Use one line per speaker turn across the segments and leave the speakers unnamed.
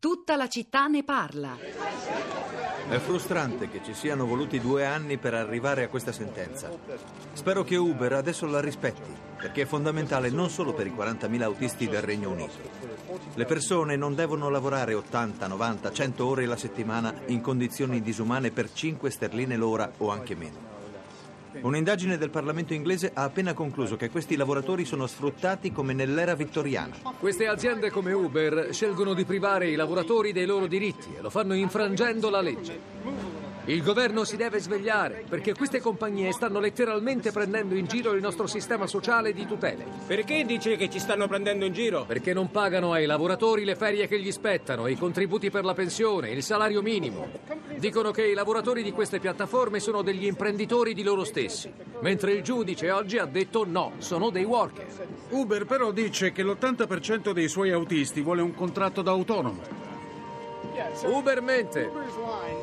Tutta la città ne parla.
È frustrante che ci siano voluti due anni per arrivare a questa sentenza. Spero che Uber adesso la rispetti, perché è fondamentale non solo per i 40.000 autisti del Regno Unito. Le persone non devono lavorare 80, 90, 100 ore la settimana in condizioni disumane per 5 sterline l'ora o anche meno. Un'indagine del Parlamento inglese ha appena concluso che questi lavoratori sono sfruttati come nell'era vittoriana.
Queste aziende come Uber scelgono di privare i lavoratori dei loro diritti e lo fanno infrangendo la legge. Il governo si deve svegliare perché queste compagnie stanno letteralmente prendendo in giro il nostro sistema sociale di tutele.
Perché dice che ci stanno prendendo in giro?
Perché non pagano ai lavoratori le ferie che gli spettano, i contributi per la pensione, il salario minimo. Dicono che i lavoratori di queste piattaforme sono degli imprenditori di loro stessi, mentre il giudice oggi ha detto no, sono dei worker.
Uber però dice che l'80% dei suoi autisti vuole un contratto da autonomo.
Uber mente.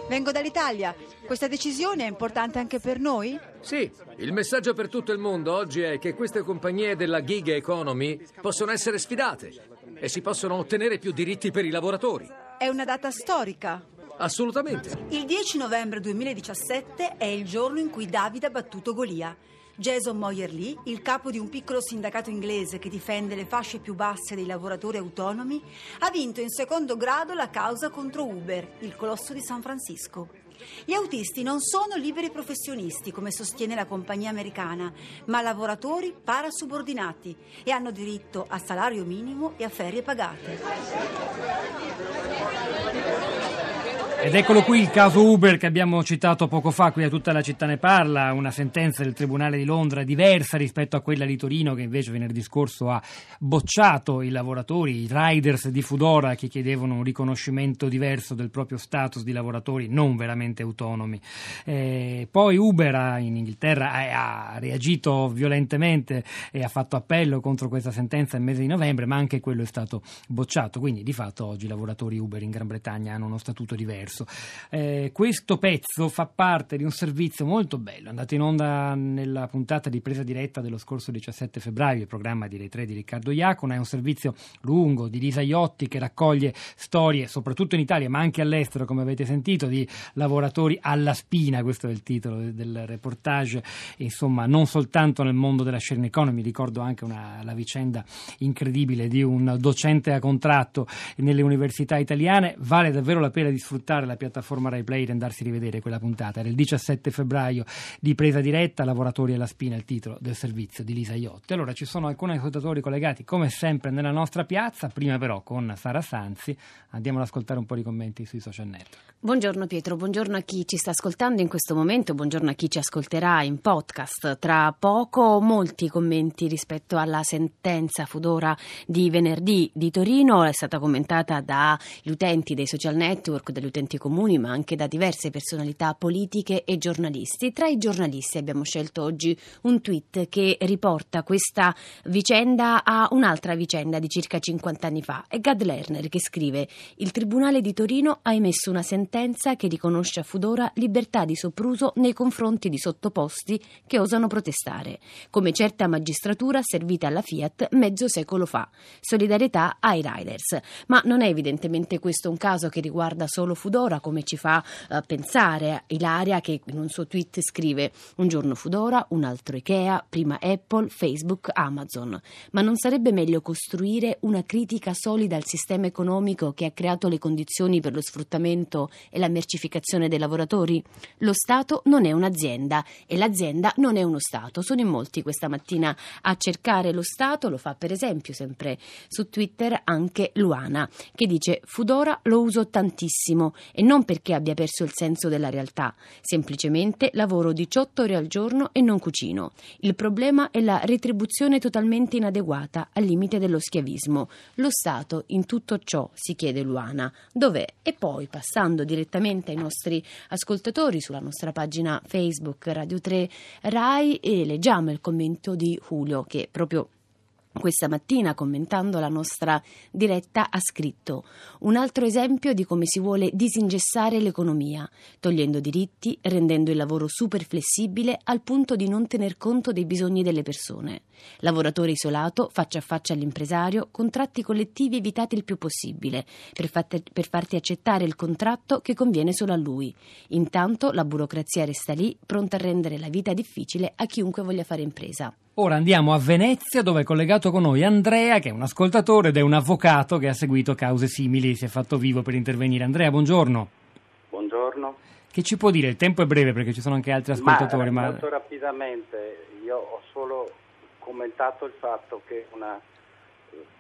Vengo dall'Italia. Questa decisione è importante anche per noi?
Sì, il messaggio per tutto il mondo oggi è che queste compagnie della gig economy possono essere sfidate e si possono ottenere più diritti per i lavoratori.
È una data storica.
Assolutamente.
Il 10 novembre 2017 è il giorno in cui Davide ha battuto Golia. Jason Moyer Lee, il capo di un piccolo sindacato inglese che difende le fasce più basse dei lavoratori autonomi, ha vinto in secondo grado la causa contro Uber, il colosso di San Francisco. Gli autisti non sono liberi professionisti, come sostiene la compagnia americana, ma lavoratori parasubordinati e hanno diritto a salario minimo e a ferie pagate.
Ed eccolo qui il caso Uber che abbiamo citato poco fa, qui a tutta la città ne parla, una sentenza del Tribunale di Londra diversa rispetto a quella di Torino che invece venerdì scorso ha bocciato i lavoratori, i riders di Fudora che chiedevano un riconoscimento diverso del proprio status di lavoratori non veramente autonomi. Eh, poi Uber in Inghilterra ha, ha reagito violentemente e ha fatto appello contro questa sentenza nel mese di novembre, ma anche quello è stato bocciato, quindi di fatto oggi i lavoratori Uber in Gran Bretagna hanno uno statuto diverso diverso. Eh, questo pezzo fa parte di un servizio molto bello, andato in onda nella puntata di presa diretta dello scorso 17 febbraio, il programma di Rai 3 di Riccardo Iacona, è un servizio lungo di Lisa Iotti che raccoglie storie, soprattutto in Italia, ma anche all'estero, come avete sentito, di lavoratori alla spina, questo è il titolo del reportage, insomma, non soltanto nel mondo della sharing economy, ricordo anche una, la vicenda incredibile di un docente a contratto nelle università italiane, vale davvero la pena di sfruttare la piattaforma RaiPlay e andarsi a rivedere quella puntata. Era il 17 febbraio di presa diretta, Lavoratori alla spina, il titolo del servizio di Lisa Iotti. Allora ci sono alcuni ascoltatori collegati come sempre nella nostra piazza, prima però con Sara Sanzi andiamo ad ascoltare un po' di commenti sui social network.
Buongiorno Pietro, buongiorno a chi ci sta ascoltando in questo momento, buongiorno a chi ci ascolterà in podcast. Tra poco molti commenti rispetto alla sentenza Fudora di venerdì di Torino, è stata commentata dagli utenti dei social network, dagli utenti comuni, ma anche da diverse personalità politiche e giornalisti. Tra i giornalisti abbiamo scelto oggi un tweet che riporta questa vicenda a un'altra vicenda di circa 50 anni fa. È Gad Lerner che scrive: Il Tribunale di Torino ha emesso una sentenza che riconosce a Fudora libertà di sopruso nei confronti di sottoposti che osano protestare, come certa magistratura servita alla Fiat mezzo secolo fa. Solidarietà ai riders. Ma non è evidentemente questo un caso che riguarda solo Fudora, come ci fa uh, pensare Ilaria che in un suo tweet scrive un giorno Fudora, un altro Ikea, prima Apple, Facebook, Amazon. Ma non sarebbe meglio costruire una critica solida al sistema economico che ha creato le condizioni per lo sfruttamento e la mercificazione dei lavoratori? Lo Stato non è un'azienda e l'azienda non è uno Stato. Sono in molti questa mattina a cercare lo Stato, lo fa per esempio sempre su Twitter anche Luana, che dice Fudora lo uso tantissimo e non perché abbia perso il senso della realtà, semplicemente lavoro 18 ore al giorno e non cucino. Il problema è la retribuzione totalmente inadeguata, al limite dello schiavismo. Lo Stato in tutto ciò, si chiede Luana, dov'è? E poi, passando di direttamente ai nostri ascoltatori sulla nostra pagina Facebook Radio 3 Rai e leggiamo il commento di Julio che proprio questa mattina, commentando la nostra diretta, ha scritto un altro esempio di come si vuole disingessare l'economia, togliendo diritti, rendendo il lavoro super flessibile al punto di non tener conto dei bisogni delle persone. Lavoratore isolato, faccia a faccia all'impresario, contratti collettivi evitati il più possibile, per, fate, per farti accettare il contratto che conviene solo a lui. Intanto la burocrazia resta lì, pronta a rendere la vita difficile a chiunque voglia fare impresa.
Ora andiamo a Venezia dove è collegato con noi Andrea che è un ascoltatore ed è un avvocato che ha seguito cause simili, si è fatto vivo per intervenire. Andrea, buongiorno.
Buongiorno.
Che ci può dire? Il tempo è breve perché ci sono anche altri ascoltatori.
Ma, ma... Molto rapidamente, io ho solo commentato il fatto che una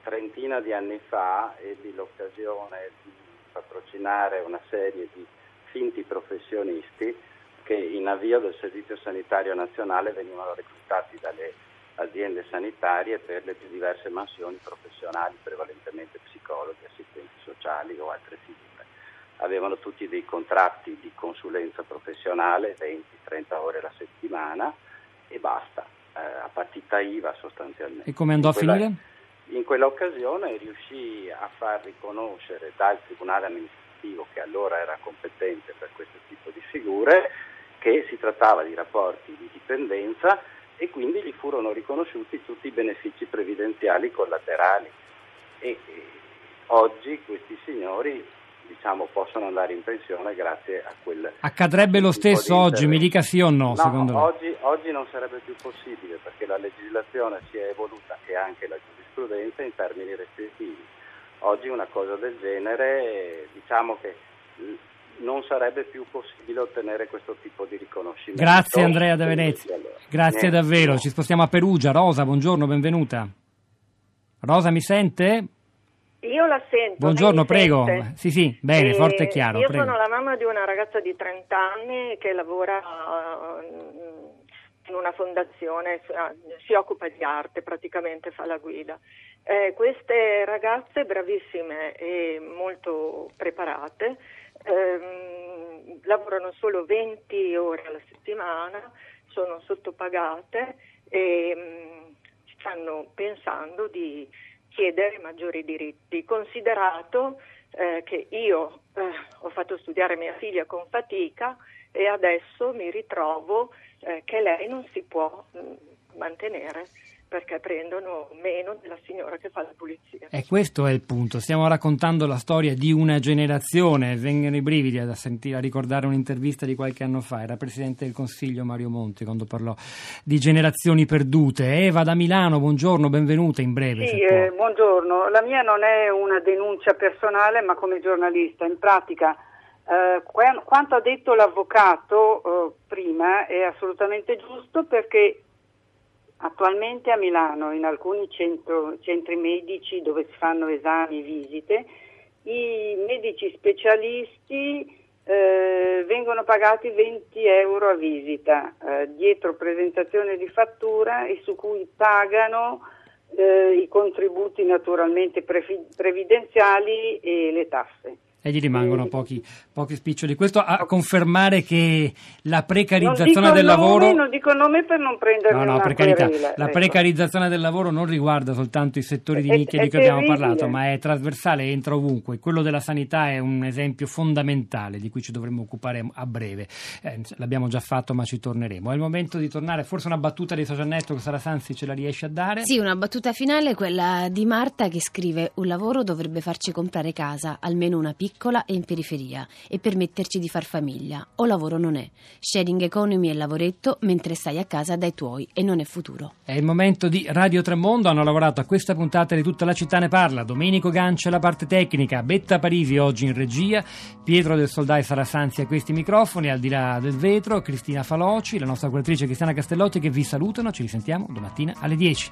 trentina di anni fa ebbi l'occasione di patrocinare una serie di finti professionisti che in avvio del Servizio Sanitario Nazionale venivano reclutati dalle aziende sanitarie per le più diverse mansioni professionali, prevalentemente psicologi, assistenti sociali o altre figure. Avevano tutti dei contratti di consulenza professionale, 20-30 ore la settimana e basta, eh, a partita IVA sostanzialmente.
E come andò a finire?
In quell'occasione riuscì a far riconoscere dal Tribunale amministrativo, che allora era competente per questo tipo di figure, che si trattava di rapporti di dipendenza e quindi gli furono riconosciuti tutti i benefici previdenziali collaterali. E, e oggi questi signori diciamo, possono andare in pensione grazie a quel...
Accadrebbe lo stesso oggi, mi dica sì o no,
no
secondo
oggi, me? Oggi non sarebbe più possibile perché la legislazione si è evoluta e anche la giurisprudenza in termini restrittivi. Oggi una cosa del genere, diciamo che non sarebbe più possibile ottenere questo tipo di riconoscimento.
Grazie Andrea da Venezia. Allora. Grazie Niente. davvero. Ci spostiamo a Perugia. Rosa, buongiorno, benvenuta. Rosa, mi sente?
Io la sento.
Buongiorno, prego.
Sente?
Sì, sì, bene,
e
forte e chiaro.
Io
prego.
sono la mamma di una ragazza di 30 anni che lavora uh, in una fondazione, si occupa di arte, praticamente fa la guida. Eh, queste ragazze bravissime e molto preparate ehm, lavorano solo 20 ore alla settimana, sono sottopagate e mh, mm, stanno pensando di chiedere maggiori diritti, considerato eh, che io eh, ho fatto studiare mia figlia con fatica e adesso mi ritrovo eh, che lei non si può mh, mm, mantenere perché prendono meno della signora che fa la pulizia.
E questo è il punto. Stiamo raccontando la storia di una generazione. Vengono i brividi a, sentire, a ricordare un'intervista di qualche anno fa. Era Presidente del Consiglio Mario Monti quando parlò di generazioni perdute. Eva da Milano, buongiorno, benvenuta in breve.
Sì, eh, buongiorno. La mia non è una denuncia personale, ma come giornalista. In pratica. Uh, quanto ha detto l'avvocato uh, prima è assolutamente giusto perché Attualmente a Milano, in alcuni centro, centri medici dove si fanno esami e visite, i medici specialisti eh, vengono pagati 20 euro a visita eh, dietro presentazione di fattura e su cui pagano eh, i contributi naturalmente previdenziali e le tasse
e gli rimangono pochi, pochi spiccioli. Questo a confermare che la precarizzazione del
nomi,
lavoro...
Non dico nome per non prendere
no, no, per carità. La ecco. precarizzazione del lavoro non riguarda soltanto i settori di nicchia di cui abbiamo parlato, ma è trasversale, entra ovunque. Quello della sanità è un esempio fondamentale di cui ci dovremmo occupare a breve. Eh, l'abbiamo già fatto, ma ci torneremo. È il momento di tornare. Forse una battuta dei social network, Sara Sanzi ce la riesce a dare?
Sì, una battuta finale, quella di Marta che scrive un lavoro dovrebbe farci comprare casa, almeno una piccola piccola e in periferia e permetterci di far famiglia. O lavoro non è. Sharing economy è lavoretto mentre stai a casa dai tuoi e non è futuro.
È il momento di Radio Tremondo. Hanno lavorato a questa puntata di Tutta la città ne parla. Domenico Gancia la parte tecnica, Betta Parisi oggi in regia, Pietro del Soldai Sara Sanzi a questi microfoni, al di là del vetro, Cristina Faloci, la nostra curatrice Cristiana Castellotti che vi salutano. Ci risentiamo domattina alle 10.